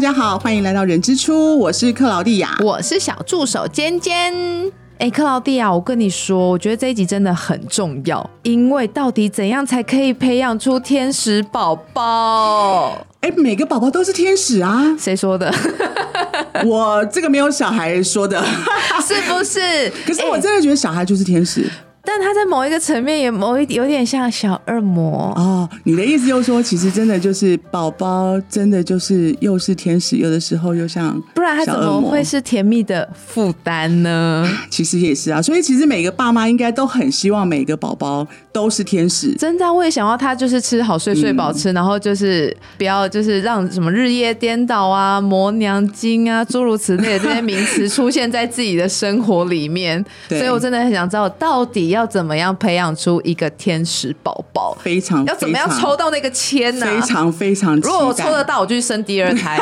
家好，欢迎来到人之初，我是克劳蒂亚，我是小助手尖尖。哎，克劳蒂亚，我跟你说，我觉得这一集真的很重要，因为到底怎样才可以培养出天使宝宝？哎，每个宝宝都是天使啊？谁说的？我这个没有小孩说的，是不是？可是我真的觉得小孩就是天使。但他在某一个层面也某一有点像小恶魔哦。你的意思就是说，其实真的就是宝宝，真的就是又是天使，有的时候又像，不然他怎么会是甜蜜的负担呢？其实也是啊，所以其实每个爸妈应该都很希望每个宝宝都是天使。真的，我也想要他就是吃好睡睡饱吃，然后就是不要就是让什么日夜颠倒啊、磨娘精啊诸如此类的这些名词出现在自己的生活里面。所以我真的很想知道到底。要怎么样培养出一个天使宝宝？非常要怎么样抽到那个签呢？非常非常。如果我抽得到，我就去生第二胎。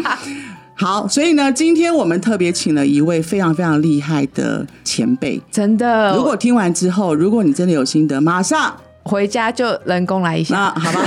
好，所以呢，今天我们特别请了一位非常非常厉害的前辈，真的。如果听完之后，如果你真的有心得，马上。回家就人工来一下，好吧。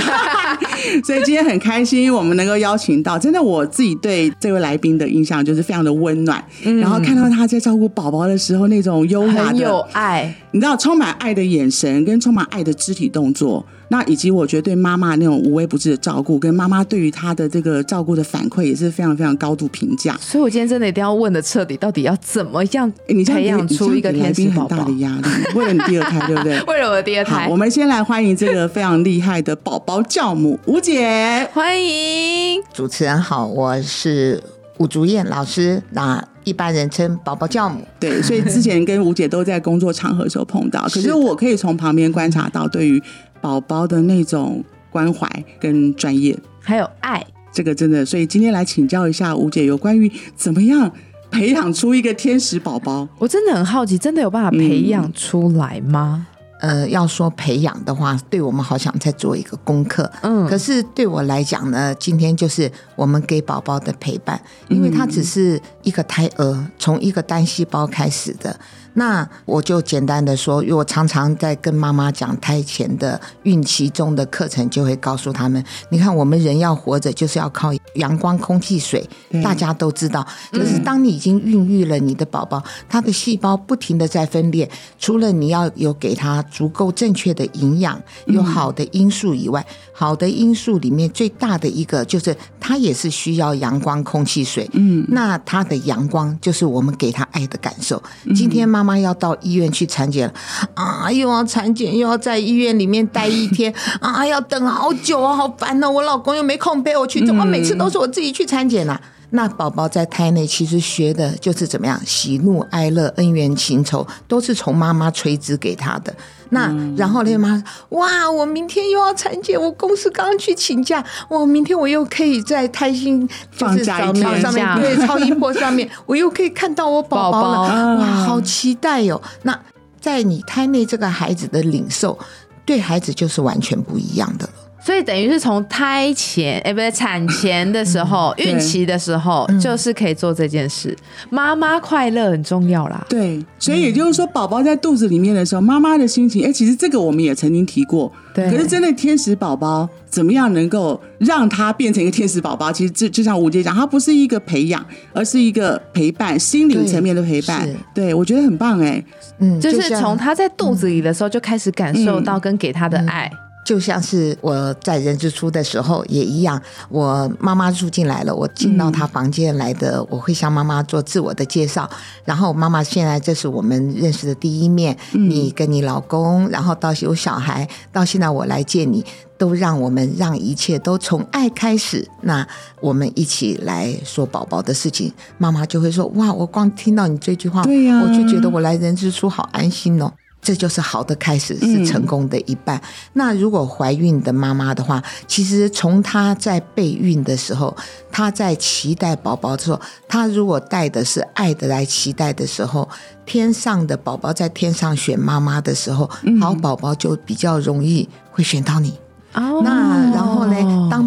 所以今天很开心，我们能够邀请到，真的我自己对这位来宾的印象就是非常的温暖，然后看到他在照顾宝宝的时候那种优雅、的有爱，你知道充满爱的眼神跟充满爱的肢体动作。那以及我觉得对妈妈那种无微不至的照顾，跟妈妈对于她的这个照顾的反馈也是非常非常高度评价。所以我今天真的一定要问的彻底，到底要怎么样培养出一个天使宝宝？很大的压力，为了你第二胎，对不对？为了我的第二胎。好，我们先来欢迎这个非常厉害的宝宝教母吴姐，欢迎主持人好，我是吴竹燕老师，那一般人称宝宝教母。对，所以之前跟吴姐都在工作场合时候碰到，可是我可以从旁边观察到对于。宝宝的那种关怀跟专业，还有爱，这个真的，所以今天来请教一下吴姐，有关于怎么样培养出一个天使宝宝。我真的很好奇，真的有办法培养出来吗？呃，要说培养的话，对我们好像在做一个功课。嗯，可是对我来讲呢，今天就是我们给宝宝的陪伴，因为他只是一个胎儿，从一个单细胞开始的。那我就简单的说，因为我常常在跟妈妈讲胎前的孕期中的课程，就会告诉他们：你看，我们人要活着，就是要靠阳光、空气、水。大家都知道，就是当你已经孕育了你的宝宝，他的细胞不停的在分裂，除了你要有给他足够正确的营养、有好的因素以外，好的因素里面最大的一个就是，他也是需要阳光、空气、水。嗯，那他的阳光就是我们给他爱的感受。今天妈。妈妈要到医院去产检了啊！又要产检，又要在医院里面待一天 啊！要等好久啊，好烦哦！我老公又没空陪我去，怎么每次都是我自己去产检呢？那宝宝在胎内其实学的就是怎么样，喜怒哀乐、恩怨情仇，都是从妈妈垂直给他的。那然后那妈，哇！我明天又要产检，我公司刚刚去请假，我明天我又可以在胎心就是扫描上面，对，超音波上面，我又可以看到我宝宝了，哇，好期待哟！那在你胎内这个孩子的领受，对孩子就是完全不一样的了。所以等于是从胎前，哎，不对，产前的时候，孕期的时候，就是可以做这件事。妈妈快乐很重要啦。对，所以也就是说，宝宝在肚子里面的时候，妈妈的心情，哎，其实这个我们也曾经提过。对。可是真的天使宝宝怎么样能够让他变成一个天使宝宝？其实就就像吴姐讲，它不是一个培养，而是一个陪伴，心灵层面的陪伴。对，我觉得很棒哎。嗯，就是从他在肚子里的时候就开始感受到跟给他的爱。就像是我在人之初的时候也一样，我妈妈住进来了，我进到她房间来的，我会向妈妈做自我的介绍。然后妈妈，现在这是我们认识的第一面，你跟你老公，然后到有小孩，到现在我来见你，都让我们让一切都从爱开始。那我们一起来说宝宝的事情，妈妈就会说：哇，我光听到你这句话，对呀，我就觉得我来人之初好安心哦。这就是好的开始，是成功的一半。那如果怀孕的妈妈的话，其实从她在备孕的时候，她在期待宝宝的时候，她如果带的是爱的来期待的时候，天上的宝宝在天上选妈妈的时候，好宝宝就比较容易会选到你。哦，那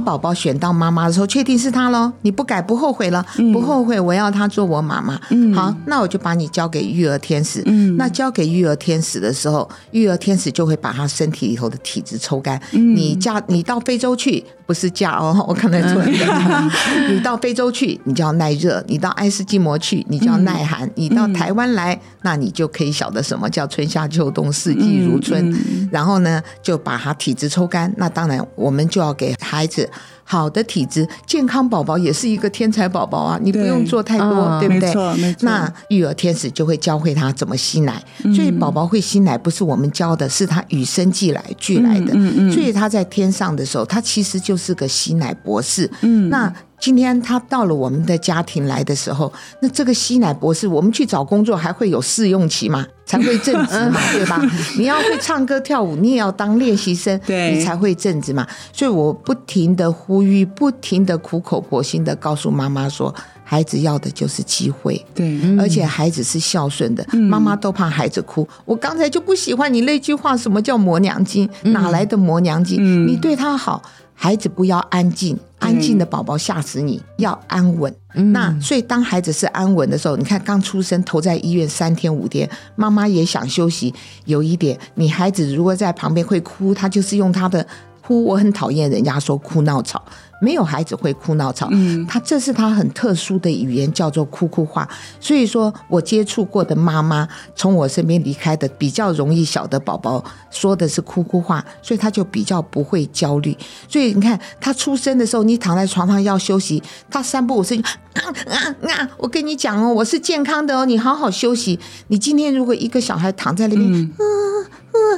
宝宝选到妈妈的时候，确定是他喽，你不改不后悔了，不后悔，我要他做我妈妈。嗯好，那我就把你交给育儿天使。嗯那交给育儿天使的时候，育儿天使就会把他身体里头的体质抽干。你嫁你到非洲去，不是嫁哦，我刚才错了。你到非洲去，你就要耐热；你到爱斯基摩去，你就要耐寒；你到台湾来，那你就可以晓得什么叫春夏秋冬四季如春。然后呢，就把他体质抽干。那当然，我们就要给孩子。好的体质，健康宝宝也是一个天才宝宝啊！你不用做太多，对不对？没错，没错。那育儿天使就会教会他怎么吸奶，所以宝宝会吸奶不是我们教的，是他与生俱来俱来的。嗯嗯。所以他在天上的时候，他其实就是个吸奶博士。嗯。那今天他到了我们的家庭来的时候，那这个吸奶博士，我们去找工作还会有试用期吗？才会正直嘛，对吧？你要会唱歌跳舞，你也要当练习生，你才会正直嘛。所以我不停的呼吁，不停的苦口婆心的告诉妈妈说，孩子要的就是机会，对，而且孩子是孝顺的，妈妈都怕孩子哭。我刚才就不喜欢你那句话，什么叫磨娘精？哪来的磨娘精？你对他好。孩子不要安静，安静的宝宝吓死你。要安稳，那所以当孩子是安稳的时候，你看刚出生投在医院三天五天，妈妈也想休息。有一点，你孩子如果在旁边会哭，他就是用他的哭。我很讨厌人家说哭闹吵。没有孩子会哭闹吵，他这是他很特殊的语言，叫做哭哭话。所以说我接触过的妈妈，从我身边离开的比较容易小的宝宝，说的是哭哭话，所以他就比较不会焦虑。所以你看他出生的时候，你躺在床上要休息，他三步五次啊啊啊！我跟你讲哦，我是健康的哦，你好好休息。你今天如果一个小孩躺在那边，嗯嗯，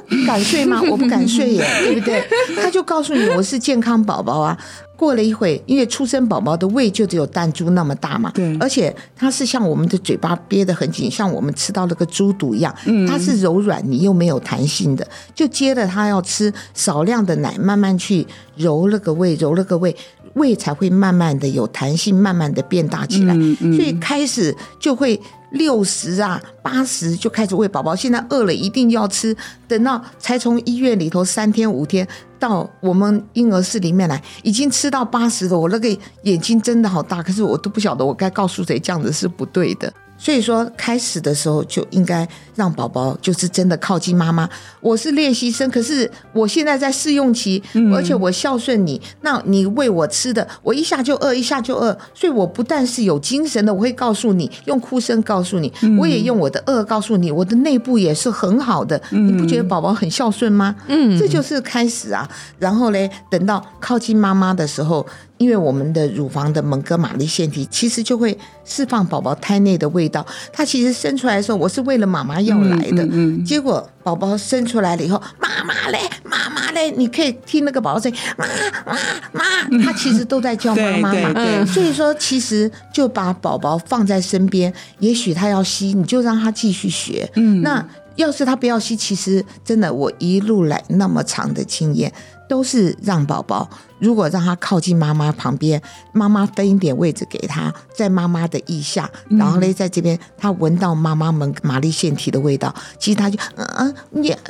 你敢睡吗？我不敢睡耶，对不对？他就告诉你我是健康宝宝啊。过了一会，因为出生宝宝的胃就只有弹珠那么大嘛，对，而且它是像我们的嘴巴憋得很紧，像我们吃到那个猪肚一样，嗯，它是柔软，你又没有弹性的，就接着他要吃少量的奶，慢慢去揉了个胃，揉了个胃，胃才会慢慢的有弹性，慢慢的变大起来，所以开始就会。六十啊，八十就开始喂宝宝。现在饿了一定要吃，等到才从医院里头三天五天到我们婴儿室里面来，已经吃到八十了。我那个眼睛真的好大，可是我都不晓得我该告诉谁，这样子是不对的。所以说，开始的时候就应该让宝宝就是真的靠近妈妈。我是练习生，可是我现在在试用期，而且我孝顺你，那你喂我吃的，我一下就饿，一下就饿。所以我不但是有精神的，我会告诉你，用哭声告诉你，我也用我的饿告诉你，我的内部也是很好的。你不觉得宝宝很孝顺吗？嗯，这就是开始啊。然后嘞，等到靠近妈妈的时候。因为我们的乳房的蒙哥马利腺体其实就会释放宝宝胎内的味道。它其实生出来的时候，我是为了妈妈要来的。结果宝宝生出来了以后，妈妈嘞，妈妈嘞，你可以听那个宝宝声音，妈妈妈，他其实都在叫妈妈嘛。所以说，其实就把宝宝放在身边，也许他要吸，你就让他继续学。嗯，那要是他不要吸，其实真的，我一路来那么长的经验。都是让宝宝，如果让他靠近妈妈旁边，妈妈分一点位置给他，在妈妈的腋下，然后嘞，在这边他闻到妈妈们玛丽腺体的味道，其实他就嗯嗯，你啊，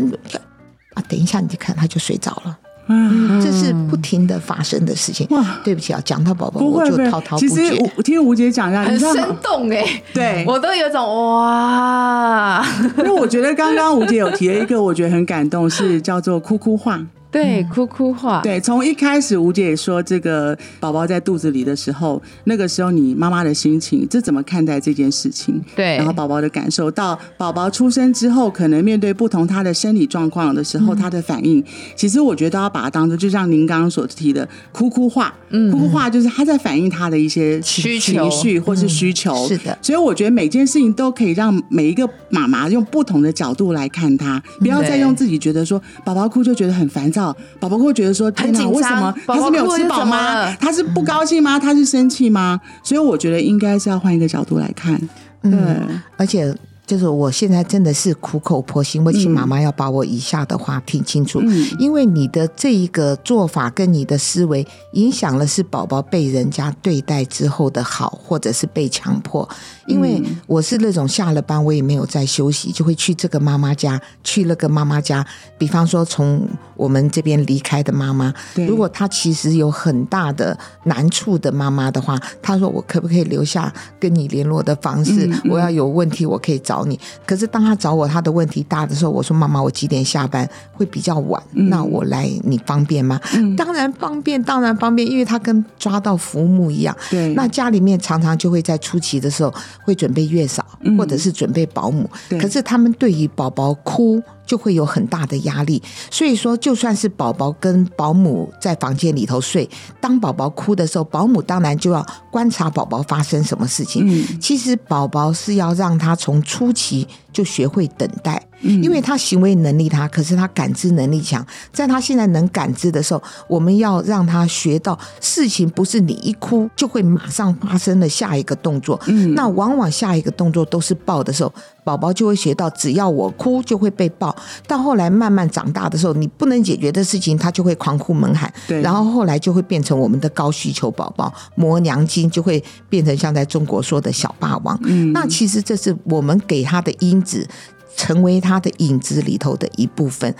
等一下你就看他就睡着了，嗯，这是不停的发生的事情。哇，对不起啊，讲到宝宝我就滔滔不绝。其实我听吴姐讲下，很生动哎，对。我都有种哇，因为我觉得刚刚吴姐有提了一个，我觉得很感动，是叫做哭哭话。对，哭哭话。对，从一开始吴姐也说，这个宝宝在肚子里的时候，那个时候你妈妈的心情，这怎么看待这件事情？对，然后宝宝的感受，到宝宝出生之后，可能面对不同他的生理状况的时候，他的反应，其实我觉得都要把它当做，就像您刚刚所提的哭哭话。嗯，哭哭话就是他在反映他的一些需求、情绪或是需求。是的，所以我觉得每件事情都可以让每一个妈妈用不同的角度来看他，不要再用自己觉得说宝宝哭就觉得很烦躁。宝宝会觉得说：“天哪，为什么他是没有吃饱吗？他是不高兴吗？他是生气吗？”所以我觉得应该是要换一个角度来看。嗯，而且就是我现在真的是苦口婆心，我请妈妈要把我以下的话听清楚，因为你的这一个做法跟你的思维影响了是宝宝被人家对待之后的好，或者是被强迫。因为我是那种下了班我也没有在休息，就会去这个妈妈家，去那个妈妈家。比方说从我们这边离开的妈妈，如果她其实有很大的难处的妈妈的话，她说我可不可以留下跟你联络的方式？我要有问题我可以找你。可是当他找我他的问题大的时候，我说妈妈我几点下班会比较晚，那我来你方便吗？当然方便，当然方便，因为他跟抓到浮木一样。对，那家里面常常就会在初期的时候。会准备月嫂，或者是准备保姆，可是他们对于宝宝哭。就会有很大的压力，所以说就算是宝宝跟保姆在房间里头睡，当宝宝哭的时候，保姆当然就要观察宝宝发生什么事情。嗯，其实宝宝是要让他从初期就学会等待，因为他行为能力他，可是他感知能力强，在他现在能感知的时候，我们要让他学到事情不是你一哭就会马上发生的下一个动作。嗯，那往往下一个动作都是抱的时候。宝宝就会学到，只要我哭就会被抱。到后来慢慢长大的时候，你不能解决的事情，他就会狂哭猛喊。对，然后后来就会变成我们的高需求宝宝，磨娘精就会变成像在中国说的小霸王。嗯，那其实这是我们给他的因子，成为他的影子里头的一部分。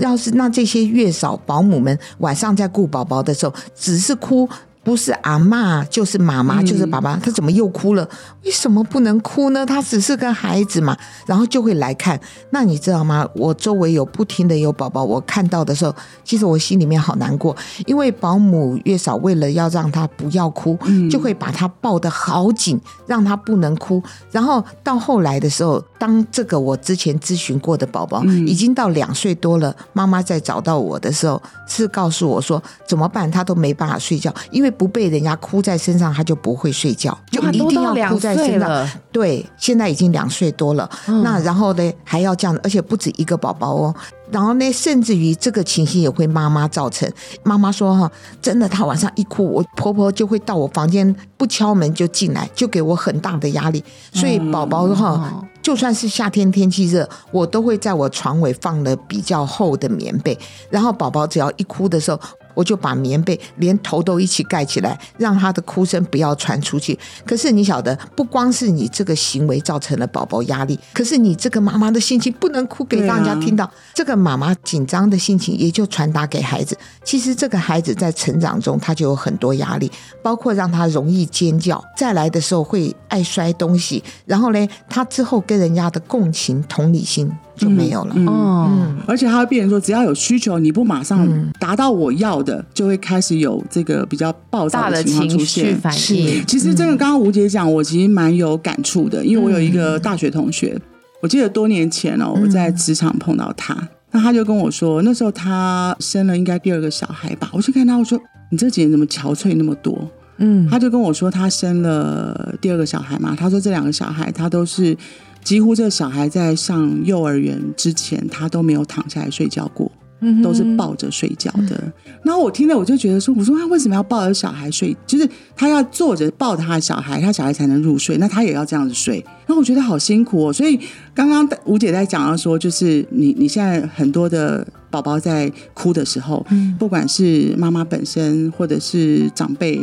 要是那这些月嫂保姆们晚上在顾宝宝的时候，只是哭。不是阿妈，就是妈妈，就是爸爸，他怎么又哭了？为什么不能哭呢？他只是个孩子嘛，然后就会来看。那你知道吗？我周围有不停的有宝宝，我看到的时候，其实我心里面好难过，因为保姆月嫂为了要让他不要哭，就会把他抱得好紧，让他不能哭。然后到后来的时候，当这个我之前咨询过的宝宝已经到两岁多了，妈妈在找到我的时候，是告诉我说怎么办？他都没办法睡觉，因为。不被人家哭在身上，他就不会睡觉，就一定要哭在身上。对，现在已经两岁多了，那然后呢还要这样，而且不止一个宝宝哦。然后呢，甚至于这个情形也会妈妈造成。妈妈说哈，真的，她晚上一哭，我婆婆就会到我房间不敲门就进来，就给我很大的压力。所以宝宝哈，就算是夏天天气热，我都会在我床尾放了比较厚的棉被。然后宝宝只要一哭的时候。我就把棉被连头都一起盖起来，让他的哭声不要传出去。可是你晓得，不光是你这个行为造成了宝宝压力，可是你这个妈妈的心情不能哭给大家听到，这个妈妈紧张的心情也就传达给孩子。其实这个孩子在成长中他就有很多压力，包括让他容易尖叫，再来的时候会爱摔东西，然后呢，他之后跟人家的共情同理心。就没有了。哦，而且他会变成说，只要有需求，你不马上达到我要的，就会开始有这个比较暴躁的情况出现。反应。其实真的，刚刚吴姐讲，我其实蛮有感触的，因为我有一个大学同学，我记得多年前哦，我在职场碰到他，那他就跟我说，那时候他生了应该第二个小孩吧，我去看他，我说你这几年怎么憔悴那么多？嗯，他就跟我说，他生了第二个小孩嘛，他说这两个小孩他都是。几乎这个小孩在上幼儿园之前，他都没有躺下来睡觉过，都是抱着睡觉的。然后我听了，我就觉得说，我说他为什么要抱着小孩睡？就是他要坐着抱他的小孩，他小孩才能入睡，那他也要这样子睡。然后我觉得好辛苦哦。所以刚刚吴姐在讲到说，就是你你现在很多的宝宝在哭的时候，不管是妈妈本身，或者是长辈，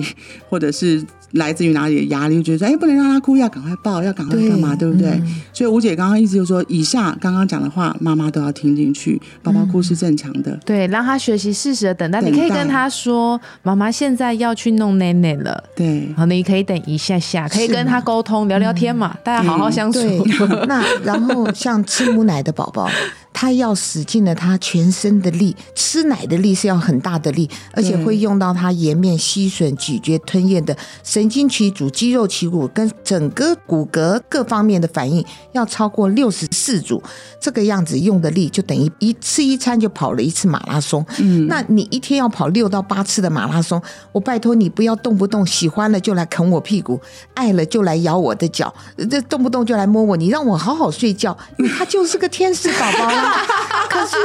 或者是。来自于哪里的压力？就觉得说，哎，不能让他哭，要赶快抱，要赶快干嘛，对不对？所以吴姐刚刚意思就是说，以下刚刚讲的话，妈妈都要听进去。宝宝哭是正常的，对，让他学习适时的等待。你可以跟他说，妈妈现在要去弄奶奶了，对，好，你可以等一下下，可以跟他沟通聊聊天嘛，大家好好相处。那然后像 吃母奶的宝宝。他要使尽了他全身的力，吃奶的力是要很大的力，而且会用到他颜面吸吮、咀嚼、吞咽的神经群组、肌肉旗骨跟整个骨骼各方面的反应，要超过六十四组。这个样子用的力，就等于一次一餐就跑了一次马拉松。嗯，那你一天要跑六到八次的马拉松，我拜托你不要动不动喜欢了就来啃我屁股，爱了就来咬我的脚，这动不动就来摸我，你让我好好睡觉，他就是个天使宝宝。可是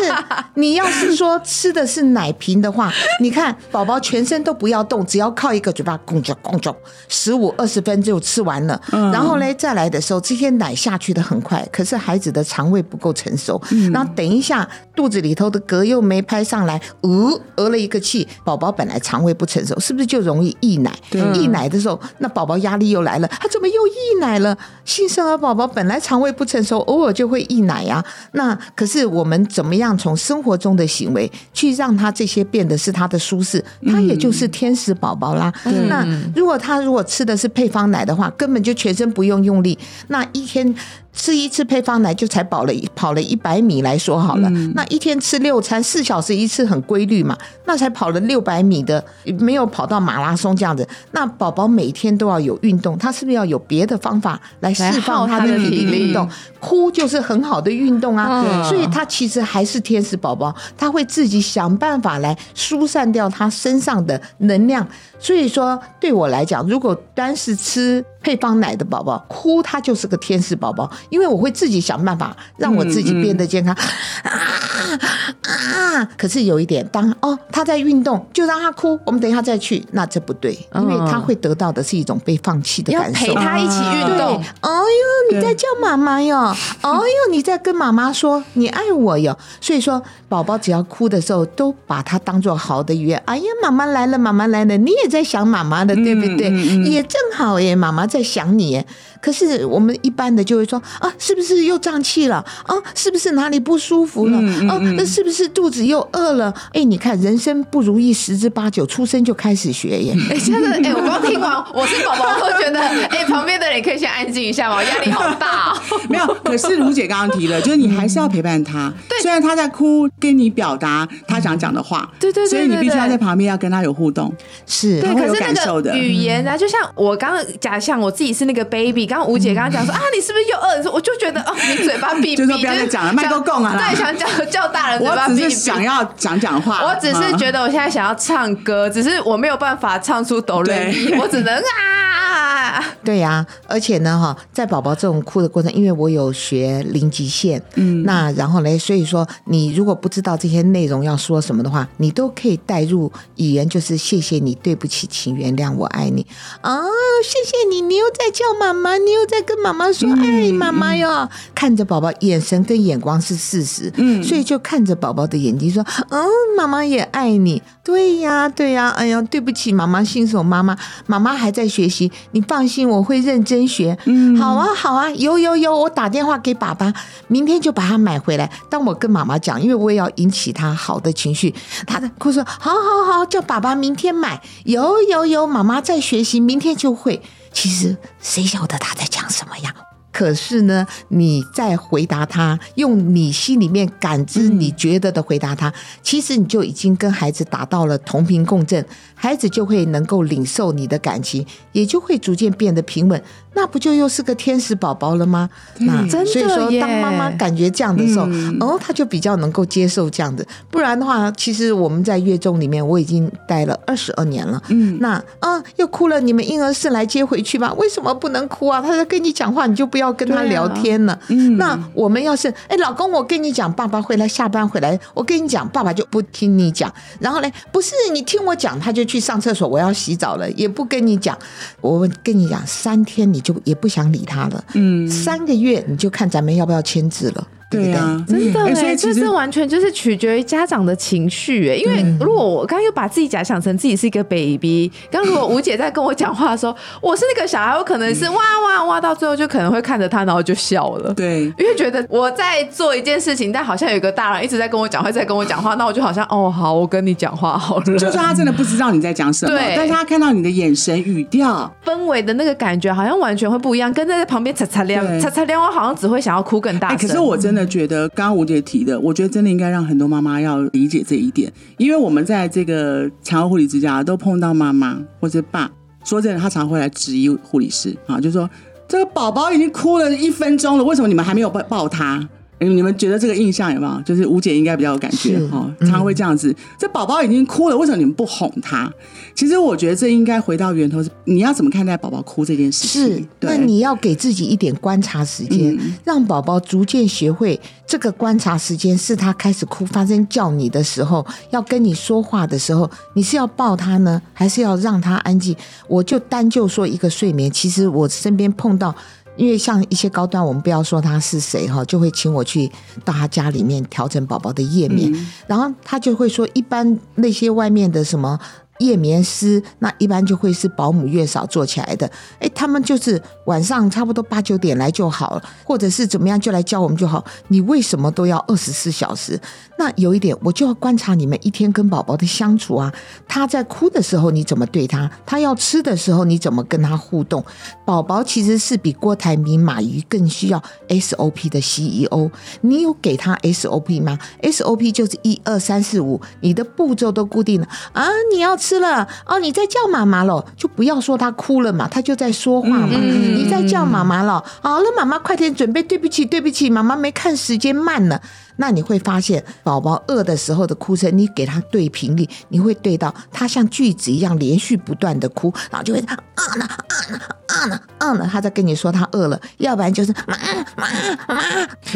你要是说吃的是奶瓶的话，你看宝宝全身都不要动，只要靠一个嘴巴，拱着拱着，十五二十分就吃完了。然后呢，再来的时候，这些奶下去的很快，可是孩子的肠胃不够成熟，然后等一下肚子里头的嗝又没拍上来，呃，呃了一个气，宝宝本来肠胃不成熟，是不是就容易溢奶？溢奶的时候，那宝宝压力又来了，他怎么又溢奶了？新生儿宝宝本来肠胃不成熟，偶尔就会溢奶呀。那可是我们怎么样从生活中的行为去让他这些变得是他的舒适？他也就是天使宝宝啦。那如果他如果吃的是配方奶的话，根本就全身不用用力，那一天。吃一次配方奶就才跑了跑了一百米来说好了，那一天吃六餐四小时一次很规律嘛，那才跑了六百米的，没有跑到马拉松这样子。那宝宝每天都要有运动，他是不是要有别的方法来释放他的体力运动？哭就是很好的运动啊，所以他其实还是天使宝宝，他会自己想办法来疏散掉他身上的能量。所以说，对我来讲，如果单是吃配方奶的宝宝哭，他就是个天使宝宝，因为我会自己想办法让我自己变得健康。啊啊！可是有一点，当哦他在运动，就让他哭，我们等一下再去，那这不对，因为他会得到的是一种被放弃的感受。陪他一起运动。哎呦，你在叫妈妈哟！哎呦，你在跟妈妈说你爱我哟！所以说，宝宝只要哭的时候，都把它当做好的语言。哎呀，妈妈来了，妈妈来了，你也。在想妈妈的，对不对？也正好耶，妈妈在想你。可是我们一般的就会说啊，是不是又胀气了？啊，是不是哪里不舒服了？啊，那是不是肚子又饿了？哎，你看人生不如意十之八九，出生就开始学耶。哎，现在哎，我刚听完，我是宝宝，都觉得哎，旁边的人可以先安静一下吗？压力好大。没有，可是卢姐刚刚提了，就是你还是要陪伴他。对，虽然他在哭，跟你表达他想讲的话。对对对。所以你必须要在旁边要跟他有互动。是，对，可是那个语言啊，就像我刚刚假想我自己是那个 baby。刚刚吴姐刚刚讲说啊，你是不是又饿？我就觉得哦，你嘴巴 闭闭，就说不要再讲了，麦都供啊。对，想叫叫大人嘴巴闭闭。我只是想要讲讲话，我只是觉得我现在想要唱歌，只是我没有办法唱出哆来咪，我只能啊。对呀，而且呢，哈，在宝宝这种哭的过程，因为我有学零极限，嗯，那然后呢，所以说你如果不知道这些内容要说什么的话，你都可以带入语言，就是谢谢你，对不起，请原谅，我爱你啊，谢谢你，你又在叫妈妈。你又在跟妈妈说：“爱，妈妈哟！”看着宝宝，眼神跟眼光是事实，嗯，所以就看着宝宝的眼睛说：“嗯，妈妈也爱你。”对呀，对呀，哎呀，对不起，妈妈新手妈妈，妈妈还在学习，你放心，我会认真学。嗯，好啊，好啊，有有有，我打电话给爸爸，明天就把它买回来。当我跟妈妈讲，因为我也要引起他好的情绪，他的哭说：“好好好，叫爸爸明天买。”有有有，妈妈在学习，明天就会。其实谁晓得他在讲什么呀？可是呢，你在回答他，用你心里面感知、你觉得的回答他，其实你就已经跟孩子达到了同频共振，孩子就会能够领受你的感情，也就会逐渐变得平稳。那不就又是个天使宝宝了吗？那所以说，当妈妈感觉这样的时候，哦，他就比较能够接受这样子。不然的话，其实我们在月中里面，我已经待了二十二年了。嗯，那嗯，又哭了，你们婴儿室来接回去吧？为什么不能哭啊？他在跟你讲话，你就不要跟他聊天了。嗯，那我们要是哎，老公，我跟你讲，爸爸回来下班回来，我跟你讲，爸爸就不听你讲。然后呢，不是你听我讲，他就去上厕所，我要洗澡了，也不跟你讲。我跟你讲，三天你。就也不想理他了，嗯，三个月你就看咱们要不要签字了。对啊，真的哎，这这完全就是取决于家长的情绪哎。因为如果我刚刚又把自己假想成自己是一个 baby，刚如果吴姐在跟我讲话的时候，我是那个小孩，我可能是哇哇哇，到最后就可能会看着他，然后就笑了。对，因为觉得我在做一件事情，但好像有一个大人一直在跟我讲话，在跟我讲话，那我就好像哦，好，我跟你讲话好了。就算他真的不知道你在讲什么，对，但是他看到你的眼神、语调、氛围的那个感觉，好像完全会不一样。跟在旁边擦擦亮、擦擦亮，我好像只会想要哭更大声。可是我真的。觉得刚吴姐提的，我觉得真的应该让很多妈妈要理解这一点，因为我们在这个产后护理之家都碰到妈妈或者爸，说真的，他常会来质疑护理师啊，就说这个宝宝已经哭了一分钟了，为什么你们还没有抱抱他？你们觉得这个印象有没有？就是吴姐应该比较有感觉哈，常常会这样子。这宝宝已经哭了，为什么你们不哄他？其实我觉得这应该回到源头，是你要怎么看待宝宝哭这件事情？是，那你要给自己一点观察时间，让宝宝逐渐学会这个观察时间是他开始哭、发生叫你的时候，要跟你说话的时候，你是要抱他呢，还是要让他安静？我就单就说一个睡眠，其实我身边碰到。因为像一些高端，我们不要说他是谁哈，就会请我去到他家里面调整宝宝的页面，然后他就会说，一般那些外面的什么。夜眠师那一般就会是保姆月嫂做起来的，哎，他们就是晚上差不多八九点来就好了，或者是怎么样就来教我们就好。你为什么都要二十四小时？那有一点，我就要观察你们一天跟宝宝的相处啊。他在哭的时候你怎么对他？他要吃的时候你怎么跟他互动？宝宝其实是比郭台铭、马云更需要 SOP 的 CEO。你有给他 SOP 吗？SOP 就是一二三四五，你的步骤都固定了啊，你要吃。吃了哦，你在叫妈妈了，就不要说他哭了嘛，他就在说话嘛。你在叫妈妈了，好了，妈妈快点准备。对不起，对不起，妈妈没看时间，慢了。那你会发现，宝宝饿的时候的哭声，你给他对频率，你会对到他像句子一样连续不断的哭，然后就会啊呢啊呢啊呢饿呢，他在跟你说他饿了，要不然就是妈妈妈。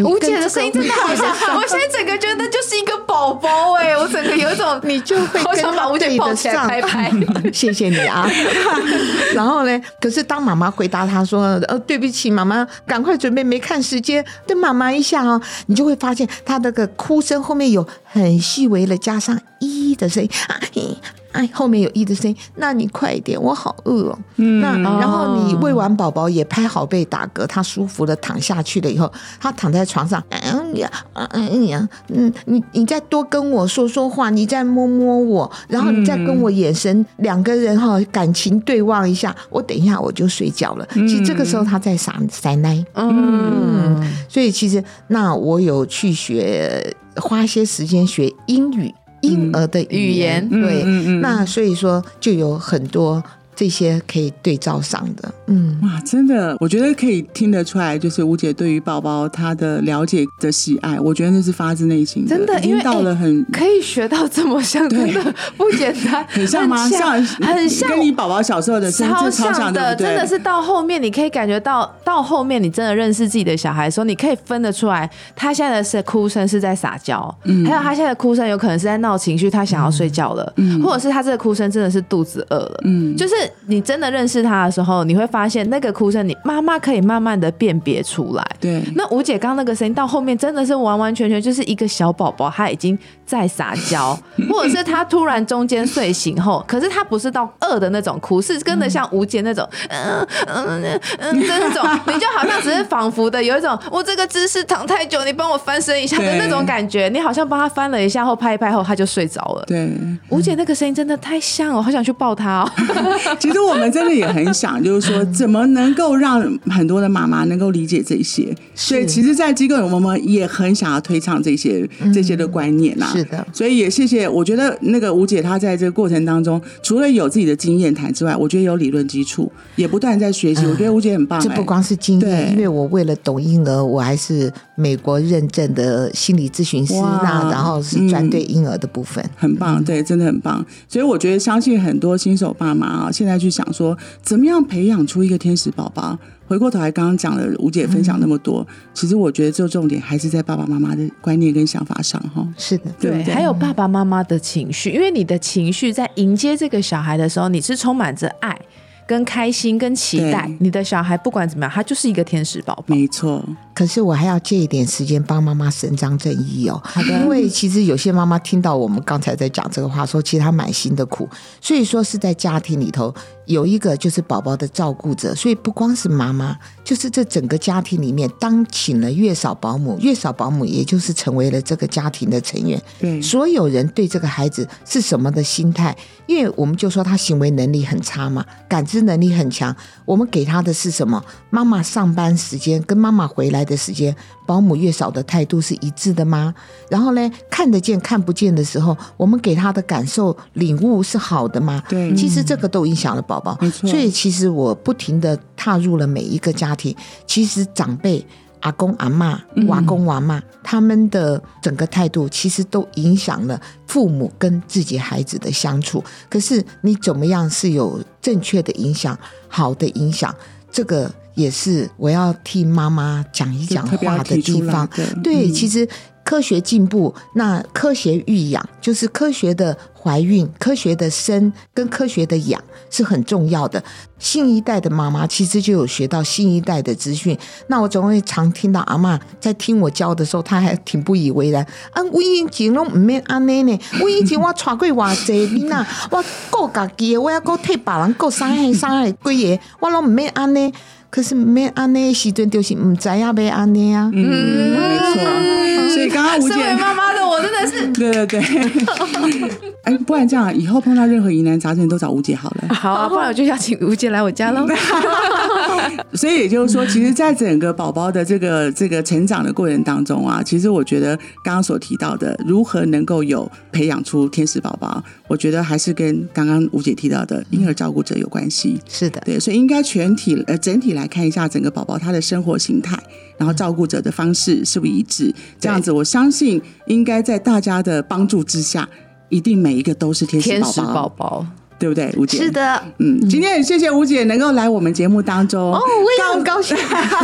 吴姐的声音真的好像，我现在整个觉得就是一个宝宝哎，我整个有一种你就会好想把吴姐抱起来拍拍。谢谢你啊。然后呢，可是当妈妈回答他说呃对不起，妈妈赶快准备，没看时间，等妈妈一下哦，你就会发现他。他那个哭声后面有很细微的加上“一”的声音啊。哎，后面有一的声音，那你快一点，我好饿哦。嗯，那然后你喂完宝宝也拍好背打嗝，他舒服的躺下去了以后，他躺在床上，嗯呀，嗯呀，嗯，你你再多跟我说说话，你再摸摸我，然后你再跟我眼神，两个人哈感情对望一下，我等一下我就睡觉了。其实这个时候他在撒撒奶，嗯，所以其实那我有去学，花些时间学英语。婴儿的语言，对，那所以说就有很多。这些可以对照上的，嗯，哇，真的，我觉得可以听得出来，就是吴姐对于宝宝她的了解的喜爱，我觉得那是发自内心的，真的，因为到了很可以学到这么像，真的不简单，很像吗？像很像跟你宝宝小时候的超像的，真的是到后面你可以感觉到，到后面你真的认识自己的小孩的时候，你可以分得出来，他现在的是哭声是在撒娇，嗯，还有他现在的哭声有可能是在闹情绪，他想要睡觉了，嗯，或者是他这个哭声真的是肚子饿了，嗯，就是。你真的认识他的时候，你会发现那个哭声，你妈妈可以慢慢的辨别出来。对，那吴姐刚那个声音到后面真的是完完全全就是一个小宝宝，他已经在撒娇，或者是他突然中间睡醒后，可是他不是到饿的那种哭，是真的像吴姐那种，嗯嗯嗯嗯的那种，你就好像只是仿佛的有一种我这个姿势躺太久，你帮我翻身一下的那种感觉，你好像帮他翻了一下后拍一拍后他就睡着了。对，吴姐那个声音真的太像了，好想去抱他哦。其实我们真的也很想，就是说，怎么能够让很多的妈妈能够理解这些？所以，其实，在机构我们也很想要推倡这些这些的观念呐。是的，所以也谢谢。我觉得那个吴姐她在这个过程当中，除了有自己的经验谈之外，我觉得有理论基础，也不断在学习。我觉得吴姐很棒。这不光是经验，因为我为了懂婴儿，我还是美国认证的心理咨询师，那然后是专对婴儿的部分，很棒。对，真的很棒。所以我觉得，相信很多新手爸妈啊，现在去想说。怎么样培养出一个天使宝宝？回过头来，刚刚讲了吴姐分享那么多，其实我觉得最重点还是在爸爸妈妈的观念跟想法上，哈。是的，对，还有爸爸妈妈的情绪，因为你的情绪在迎接这个小孩的时候，你是充满着爱。跟开心跟期待，你的小孩不管怎么样，他就是一个天使宝宝。没错，可是我还要借一点时间帮妈妈伸张正义哦。因为其实有些妈妈听到我们刚才在讲这个话，说其实她满心的苦。所以说是在家庭里头有一个就是宝宝的照顾者，所以不光是妈妈，就是这整个家庭里面，当请了月嫂保姆，月嫂保姆也就是成为了这个家庭的成员。对，所有人对这个孩子是什么的心态？因为我们就说他行为能力很差嘛，感知能力很强。我们给他的是什么？妈妈上班时间跟妈妈回来的时间，保姆月嫂的态度是一致的吗？然后呢，看得见看不见的时候，我们给他的感受领悟是好的吗？对，其实这个都影响了宝宝。所以其实我不停的踏入了每一个家庭，其实长辈。阿公阿妈、娃公娃妈，他们的整个态度其实都影响了父母跟自己孩子的相处。可是你怎么样是有正确的影响、好的影响？这个也是我要替妈妈讲一讲话的地方。对，其实。科学进步，那科学育养就是科学的怀孕、科学的生跟科学的养是很重要的。新一代的妈妈其实就有学到新一代的资讯。那我总会常听到阿妈在听我教的时候，她还挺不以为然。啊，我以前拢唔免安尼呢，我以前我带过偌济囡仔，我顾家己，我要顾替别人顾啥个啥个鬼嘢，我拢唔免安尼。可是没安尼时阵就是唔知要被安尼啊。嗯，没错。所以刚刚吴姐妈妈的我真的是，对对对。哎，不然这样，以后碰到任何疑难杂症都找吴姐好了。好啊，不然我就邀请吴姐来我家喽。所以也就是说，其实，在整个宝宝的这个这个成长的过程当中啊，其实我觉得刚刚所提到的，如何能够有培养出天使宝宝，我觉得还是跟刚刚吴姐提到的婴儿照顾者有关系。是的，对，所以应该全体呃整体来看一下整个宝宝他的生活形态，然后照顾者的方式是不是一致？这样子，我相信应该在大家的帮助之下。一定每一个都是天使宝宝，对不对？吴姐？是的，嗯，今天也谢谢吴姐能够来我们节目当中。哦，我也很高兴，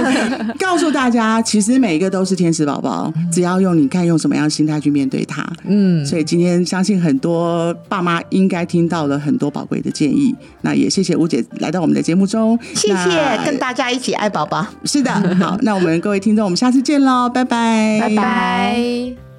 告诉大家，其实每一个都是天使宝宝，只要用你看用什么样的心态去面对它，嗯，所以今天相信很多爸妈应该听到了很多宝贵的建议，那也谢谢吴姐来到我们的节目中，谢谢，跟大家一起爱宝宝，是的，好，那我们各位听众，我们下次见喽，拜拜，拜拜。